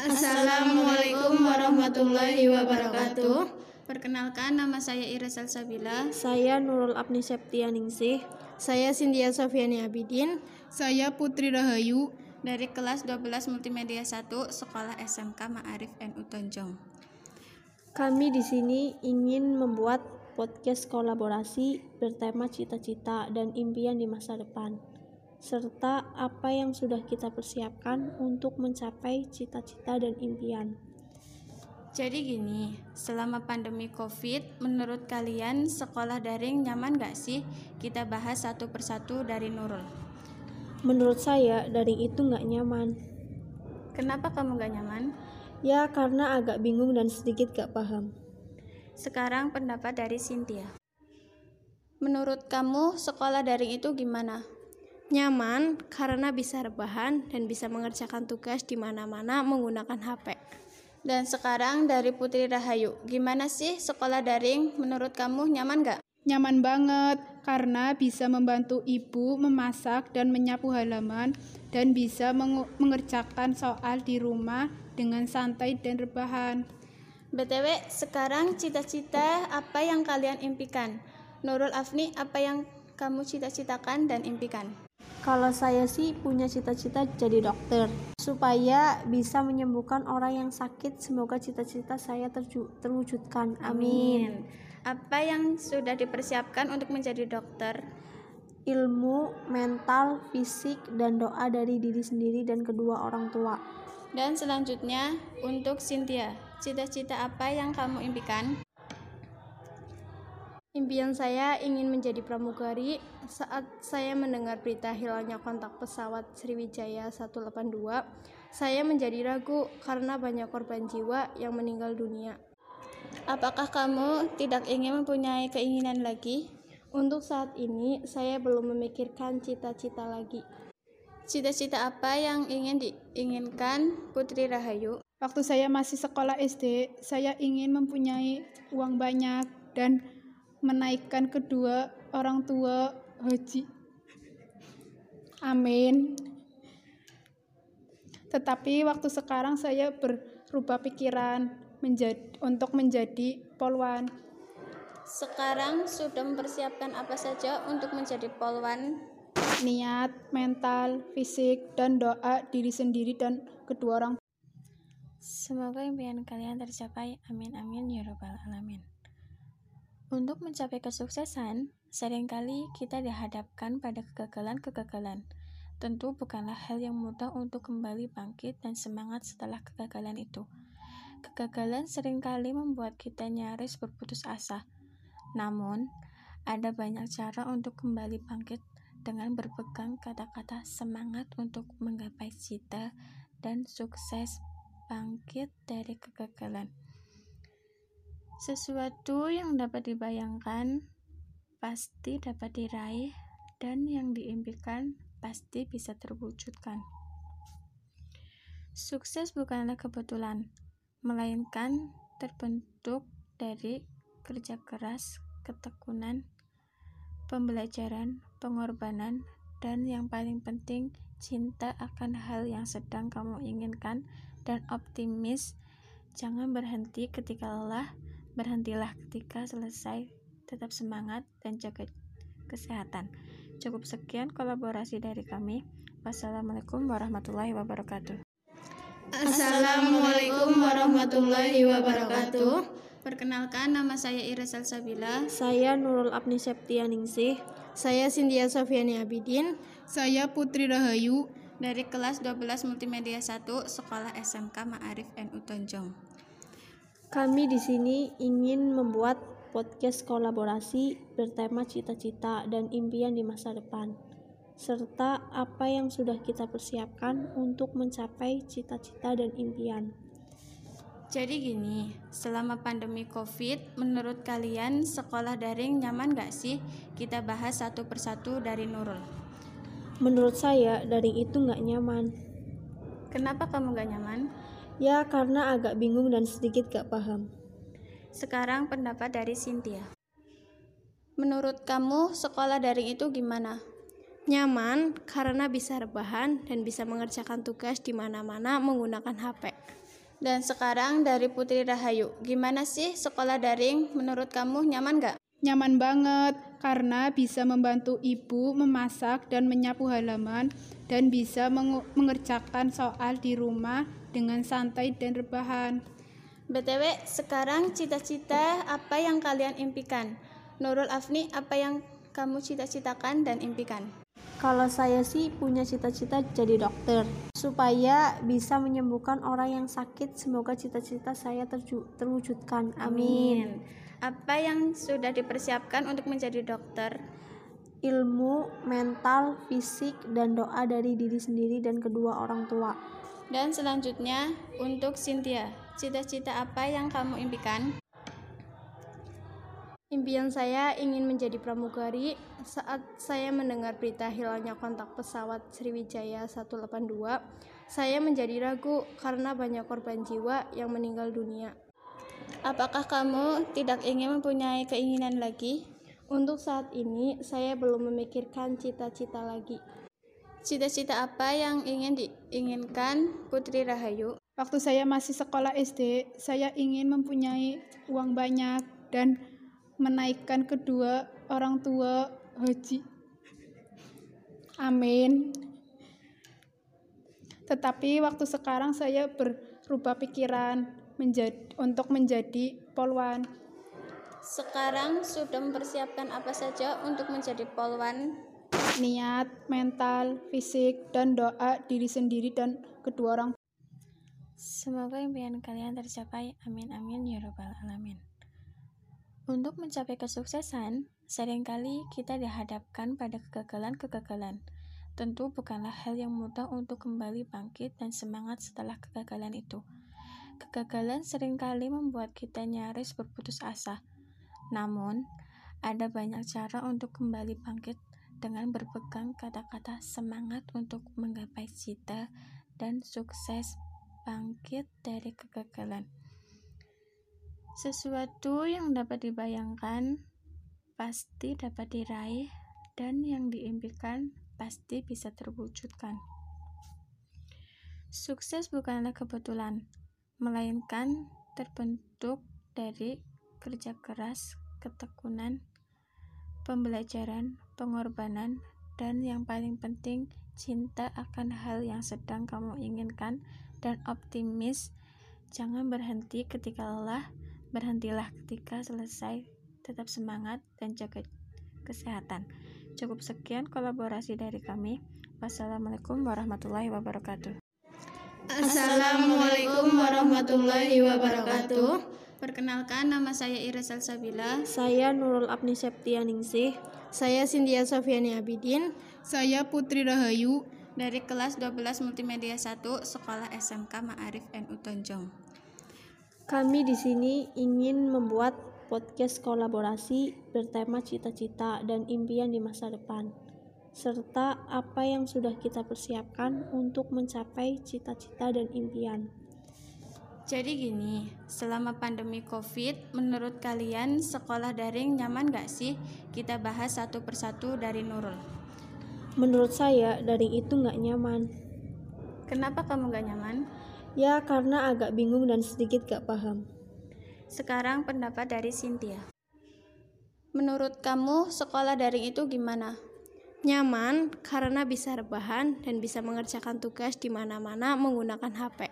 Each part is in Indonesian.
Assalamualaikum warahmatullahi wabarakatuh. Perkenalkan nama saya Ira Salsabila. Saya Nurul Abni Septianingsih. Saya Sindia Sofiani Abidin. Saya Putri Rahayu dari kelas 12 Multimedia 1 Sekolah SMK Ma'arif NU Tonjong. Kami di sini ingin membuat podcast kolaborasi bertema cita-cita dan impian di masa depan serta apa yang sudah kita persiapkan untuk mencapai cita-cita dan impian. Jadi gini, selama pandemi COVID, menurut kalian sekolah daring nyaman gak sih? Kita bahas satu persatu dari Nurul. Menurut saya, daring itu gak nyaman. Kenapa kamu gak nyaman? Ya, karena agak bingung dan sedikit gak paham. Sekarang pendapat dari Cynthia. Menurut kamu, sekolah daring itu gimana? Nyaman karena bisa rebahan dan bisa mengerjakan tugas di mana-mana menggunakan HP. Dan sekarang dari Putri Rahayu, gimana sih sekolah daring menurut kamu nyaman gak? Nyaman banget karena bisa membantu ibu memasak dan menyapu halaman dan bisa mengerjakan soal di rumah dengan santai dan rebahan. BTW, sekarang cita-cita apa yang kalian impikan? Nurul Afni, apa yang kamu cita-citakan dan impikan? Kalau saya sih punya cita-cita jadi dokter supaya bisa menyembuhkan orang yang sakit. Semoga cita-cita saya terwujudkan. Amin. Amin. Apa yang sudah dipersiapkan untuk menjadi dokter? Ilmu, mental, fisik, dan doa dari diri sendiri dan kedua orang tua. Dan selanjutnya untuk Cynthia, cita-cita apa yang kamu impikan? Impian saya ingin menjadi pramugari. Saat saya mendengar berita hilangnya kontak pesawat Sriwijaya 182, saya menjadi ragu karena banyak korban jiwa yang meninggal dunia. Apakah kamu tidak ingin mempunyai keinginan lagi? Untuk saat ini, saya belum memikirkan cita-cita lagi. Cita-cita apa yang ingin diinginkan Putri Rahayu? Waktu saya masih sekolah SD, saya ingin mempunyai uang banyak dan menaikkan kedua orang tua haji. Amin. Tetapi waktu sekarang saya berubah pikiran menjadi untuk menjadi polwan. Sekarang sudah mempersiapkan apa saja untuk menjadi polwan? Niat, mental, fisik, dan doa diri sendiri dan kedua orang. Semoga impian kalian tercapai. Amin amin ya robbal alamin. Untuk mencapai kesuksesan, sering kali kita dihadapkan pada kegagalan-kegagalan. Tentu bukanlah hal yang mudah untuk kembali bangkit dan semangat setelah kegagalan itu. Kegagalan sering kali membuat kita nyaris berputus asa. Namun, ada banyak cara untuk kembali bangkit dengan berpegang kata-kata semangat untuk menggapai cita dan sukses bangkit dari kegagalan. Sesuatu yang dapat dibayangkan pasti dapat diraih, dan yang diimpikan pasti bisa terwujudkan. Sukses bukanlah kebetulan, melainkan terbentuk dari kerja keras, ketekunan, pembelajaran, pengorbanan, dan yang paling penting, cinta akan hal yang sedang kamu inginkan dan optimis. Jangan berhenti ketika lelah Berhentilah ketika selesai, tetap semangat dan jaga kesehatan. Cukup sekian kolaborasi dari kami. Wassalamualaikum warahmatullahi wabarakatuh. Assalamualaikum warahmatullahi wabarakatuh. Perkenalkan nama saya Ira Salsabila. Saya Nurul Abni Septianingsih. Saya Sindia Sofiani Abidin. Saya Putri Rahayu dari kelas 12 Multimedia 1 Sekolah SMK Ma'arif NU Tonjong. Kami di sini ingin membuat podcast kolaborasi bertema cita-cita dan impian di masa depan, serta apa yang sudah kita persiapkan untuk mencapai cita-cita dan impian. Jadi gini, selama pandemi COVID, menurut kalian sekolah daring nyaman gak sih? Kita bahas satu persatu dari Nurul. Menurut saya, daring itu gak nyaman. Kenapa kamu gak nyaman? Ya, karena agak bingung dan sedikit gak paham. Sekarang pendapat dari Cynthia. Menurut kamu, sekolah daring itu gimana? Nyaman karena bisa rebahan dan bisa mengerjakan tugas di mana-mana menggunakan HP. Dan sekarang dari Putri Rahayu, gimana sih sekolah daring? Menurut kamu nyaman gak? Nyaman banget karena bisa membantu ibu memasak dan menyapu halaman dan bisa mengerjakan soal di rumah dengan santai dan rebahan. BTW, sekarang cita-cita apa yang kalian impikan? Nurul Afni, apa yang kamu cita-citakan dan impikan? Kalau saya sih punya cita-cita jadi dokter supaya bisa menyembuhkan orang yang sakit. Semoga cita-cita saya terwujudkan. Amin. Apa yang sudah dipersiapkan untuk menjadi dokter? Ilmu, mental, fisik, dan doa dari diri sendiri dan kedua orang tua. Dan selanjutnya untuk Cynthia, cita-cita apa yang kamu impikan? Impian saya ingin menjadi pramugari saat saya mendengar berita hilangnya kontak pesawat Sriwijaya 182. Saya menjadi ragu karena banyak korban jiwa yang meninggal dunia. Apakah kamu tidak ingin mempunyai keinginan lagi? Untuk saat ini, saya belum memikirkan cita-cita lagi. Cita-cita apa yang ingin diinginkan Putri Rahayu? Waktu saya masih sekolah SD, saya ingin mempunyai uang banyak dan menaikkan kedua orang tua haji. Amin. Tetapi waktu sekarang saya berubah pikiran menjadi, untuk menjadi polwan. Sekarang sudah mempersiapkan apa saja untuk menjadi polwan? Niat, mental, fisik, dan doa diri sendiri dan kedua orang. Semoga impian kalian tercapai. Amin amin ya robbal alamin. Untuk mencapai kesuksesan, sering kali kita dihadapkan pada kegagalan-kegagalan. Tentu bukanlah hal yang mudah untuk kembali bangkit dan semangat setelah kegagalan itu. Kegagalan sering kali membuat kita nyaris berputus asa. Namun, ada banyak cara untuk kembali bangkit dengan berpegang kata-kata semangat untuk menggapai cita dan sukses bangkit dari kegagalan. Sesuatu yang dapat dibayangkan pasti dapat diraih dan yang diimpikan pasti bisa terwujudkan. Sukses bukanlah kebetulan, melainkan terbentuk dari kerja keras, ketekunan, pembelajaran, pengorbanan, dan yang paling penting, cinta akan hal yang sedang kamu inginkan dan optimis. Jangan berhenti ketika lelah, Berhentilah ketika selesai, tetap semangat dan jaga kesehatan. Cukup sekian kolaborasi dari kami. Wassalamualaikum warahmatullahi wabarakatuh. Assalamualaikum warahmatullahi wabarakatuh. Perkenalkan nama saya Iris Salsabila. Saya Nurul Abni Septianingsih. Saya Sindia Sofiani Abidin. Saya Putri Rahayu dari kelas 12 Multimedia 1 Sekolah SMK Ma'arif NU Tonjong. Kami di sini ingin membuat podcast kolaborasi bertema cita-cita dan impian di masa depan, serta apa yang sudah kita persiapkan untuk mencapai cita-cita dan impian. Jadi gini, selama pandemi COVID, menurut kalian sekolah daring nyaman gak sih? Kita bahas satu persatu dari Nurul. Menurut saya, daring itu gak nyaman. Kenapa kamu gak nyaman? Ya, karena agak bingung dan sedikit gak paham. Sekarang pendapat dari Cynthia. Menurut kamu, sekolah daring itu gimana? Nyaman karena bisa rebahan dan bisa mengerjakan tugas di mana-mana menggunakan HP.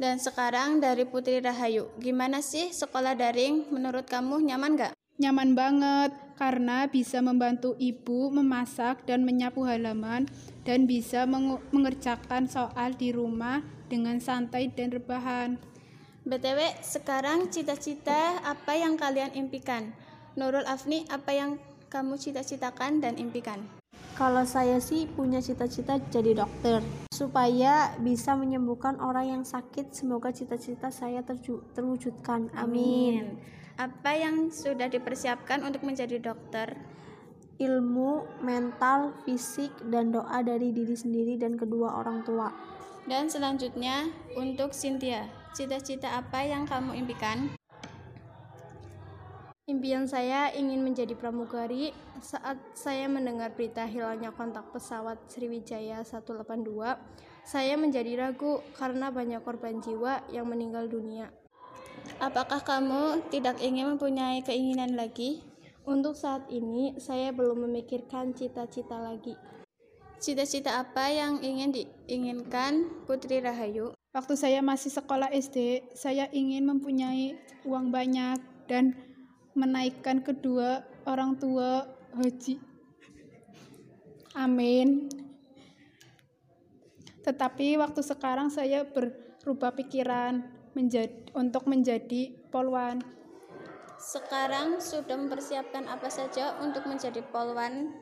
Dan sekarang dari Putri Rahayu, gimana sih sekolah daring? Menurut kamu nyaman gak? Nyaman banget karena bisa membantu ibu memasak dan menyapu halaman dan bisa mengerjakan soal di rumah dengan santai dan rebahan. BTW, sekarang cita-cita apa yang kalian impikan? Nurul Afni, apa yang kamu cita-citakan dan impikan? Kalau saya sih punya cita-cita jadi dokter supaya bisa menyembuhkan orang yang sakit. Semoga cita-cita saya terwujudkan. Amin. Amin. Apa yang sudah dipersiapkan untuk menjadi dokter? Ilmu, mental, fisik, dan doa dari diri sendiri dan kedua orang tua. Dan selanjutnya untuk Cynthia, cita-cita apa yang kamu impikan? Impian saya ingin menjadi pramugari saat saya mendengar berita hilangnya kontak pesawat Sriwijaya 182. saya menjadi ragu karena banyak korban jiwa yang meninggal dunia. Apakah kamu tidak ingin mempunyai keinginan lagi? Untuk saat ini, saya belum memikirkan cita-cita lagi. Cita-cita apa yang ingin diinginkan Putri Rahayu? Waktu saya masih sekolah SD, saya ingin mempunyai uang banyak dan menaikkan kedua orang tua haji. Amin. Tetapi waktu sekarang saya berubah pikiran menjadi, untuk menjadi polwan. Sekarang sudah mempersiapkan apa saja untuk menjadi polwan?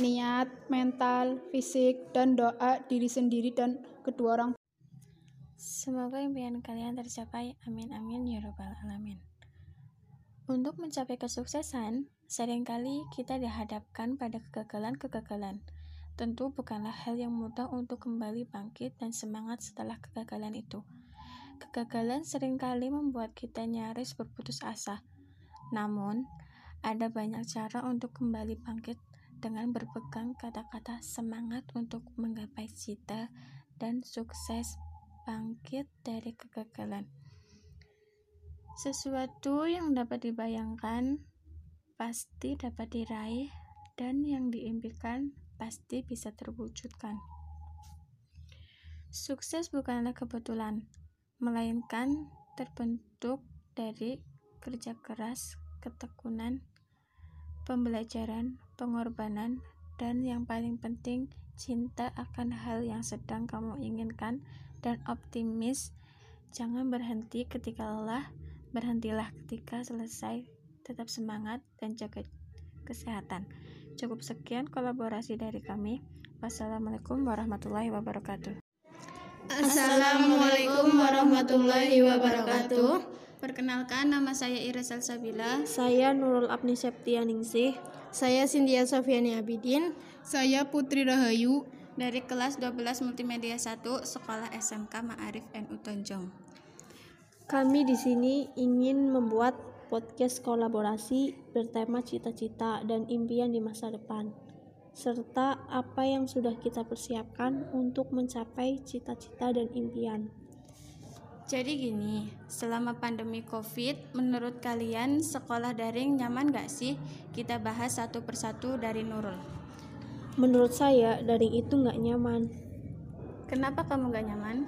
Niat, mental, fisik, dan doa diri sendiri dan kedua orang Semoga impian kalian tercapai. Amin amin ya robbal alamin. Untuk mencapai kesuksesan, sering kali kita dihadapkan pada kegagalan-kegagalan. Tentu bukanlah hal yang mudah untuk kembali bangkit dan semangat setelah kegagalan itu. Kegagalan sering kali membuat kita nyaris berputus asa. Namun, ada banyak cara untuk kembali bangkit dengan berpegang kata-kata semangat untuk menggapai cita dan sukses bangkit dari kegagalan. Sesuatu yang dapat dibayangkan pasti dapat diraih dan yang diimpikan pasti bisa terwujudkan. Sukses bukanlah kebetulan, melainkan terbentuk dari kerja keras, ketekunan, pembelajaran, pengorbanan, dan yang paling penting cinta akan hal yang sedang kamu inginkan dan optimis. Jangan berhenti ketika lelah, berhentilah ketika selesai. Tetap semangat dan jaga kesehatan. Cukup sekian kolaborasi dari kami. Wassalamualaikum warahmatullahi wabarakatuh. Assalamualaikum warahmatullahi wabarakatuh. Perkenalkan nama saya Ira Salsabila. Saya Nurul Abni Septianingsih. Saya Cynthia Sofiani Abidin. Saya Putri Rahayu dari kelas 12 Multimedia 1 Sekolah SMK Ma'arif NU Tonjong. Kami di sini ingin membuat podcast kolaborasi bertema cita-cita dan impian di masa depan, serta apa yang sudah kita persiapkan untuk mencapai cita-cita dan impian. Jadi gini, selama pandemi COVID, menurut kalian sekolah daring nyaman gak sih? Kita bahas satu persatu dari Nurul. Menurut saya, daring itu nggak nyaman. Kenapa kamu gak nyaman?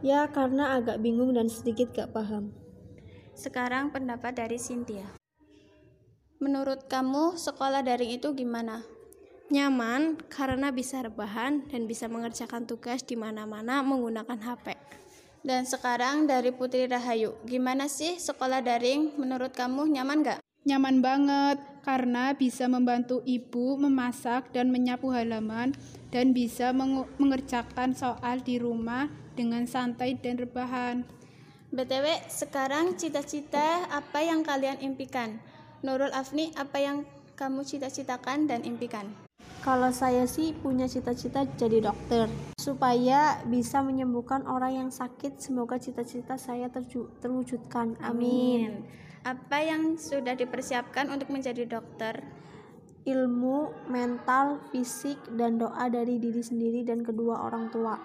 Ya, karena agak bingung dan sedikit gak paham. Sekarang pendapat dari Cynthia. Menurut kamu, sekolah daring itu gimana? Nyaman karena bisa rebahan dan bisa mengerjakan tugas di mana-mana menggunakan HP. Dan sekarang dari Putri Rahayu, gimana sih sekolah daring? Menurut kamu nyaman gak? Nyaman banget karena bisa membantu ibu memasak dan menyapu halaman dan bisa mengerjakan soal di rumah dengan santai dan rebahan. BTW, sekarang cita-cita apa yang kalian impikan? Nurul Afni, apa yang kamu cita-citakan dan impikan? Kalau saya sih punya cita-cita jadi dokter supaya bisa menyembuhkan orang yang sakit. Semoga cita-cita saya terju- terwujudkan. Amin. Apa yang sudah dipersiapkan untuk menjadi dokter? Ilmu, mental, fisik, dan doa dari diri sendiri dan kedua orang tua.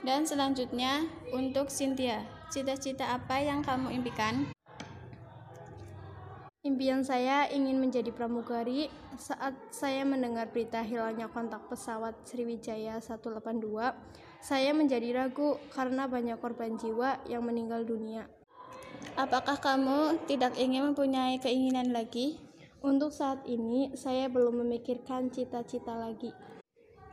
Dan selanjutnya untuk Cynthia, cita-cita apa yang kamu impikan? Impian saya ingin menjadi pramugari saat saya mendengar berita hilangnya kontak pesawat Sriwijaya 182. Saya menjadi ragu karena banyak korban jiwa yang meninggal dunia. Apakah kamu tidak ingin mempunyai keinginan lagi? Untuk saat ini, saya belum memikirkan cita-cita lagi.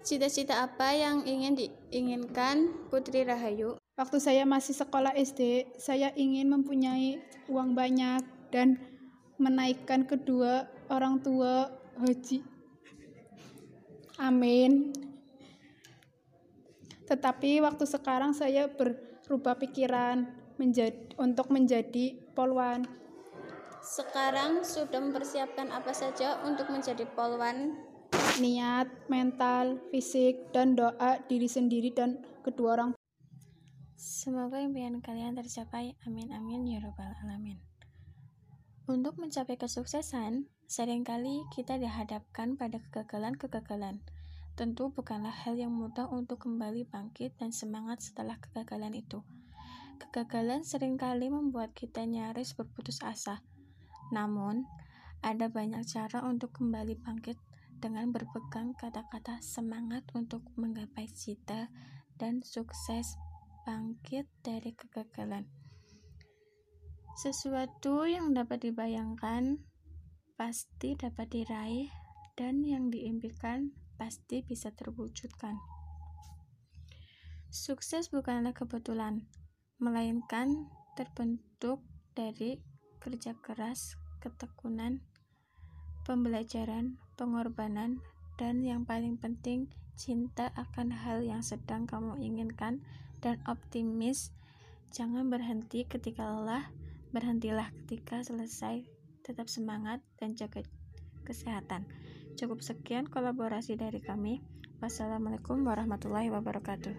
Cita-cita apa yang ingin diinginkan Putri Rahayu? Waktu saya masih sekolah SD, saya ingin mempunyai uang banyak dan menaikkan kedua orang tua haji. Amin. Tetapi waktu sekarang saya berubah pikiran menjadi, untuk menjadi polwan. Sekarang sudah mempersiapkan apa saja untuk menjadi polwan? Niat, mental, fisik, dan doa diri sendiri dan kedua orang Semoga impian kalian tercapai. Amin amin ya robbal alamin. Untuk mencapai kesuksesan, sering kali kita dihadapkan pada kegagalan-kegagalan. Tentu bukanlah hal yang mudah untuk kembali bangkit dan semangat setelah kegagalan itu. Kegagalan sering kali membuat kita nyaris berputus asa. Namun, ada banyak cara untuk kembali bangkit dengan berpegang kata-kata semangat untuk menggapai cita dan sukses bangkit dari kegagalan. Sesuatu yang dapat dibayangkan pasti dapat diraih dan yang diimpikan pasti bisa terwujudkan. Sukses bukanlah kebetulan, melainkan terbentuk dari kerja keras, ketekunan, pembelajaran, pengorbanan, dan yang paling penting, cinta akan hal yang sedang kamu inginkan dan optimis. Jangan berhenti ketika lelah, berhentilah ketika selesai. Tetap semangat dan jaga kesehatan. Cukup sekian kolaborasi dari kami. Wassalamualaikum warahmatullahi wabarakatuh.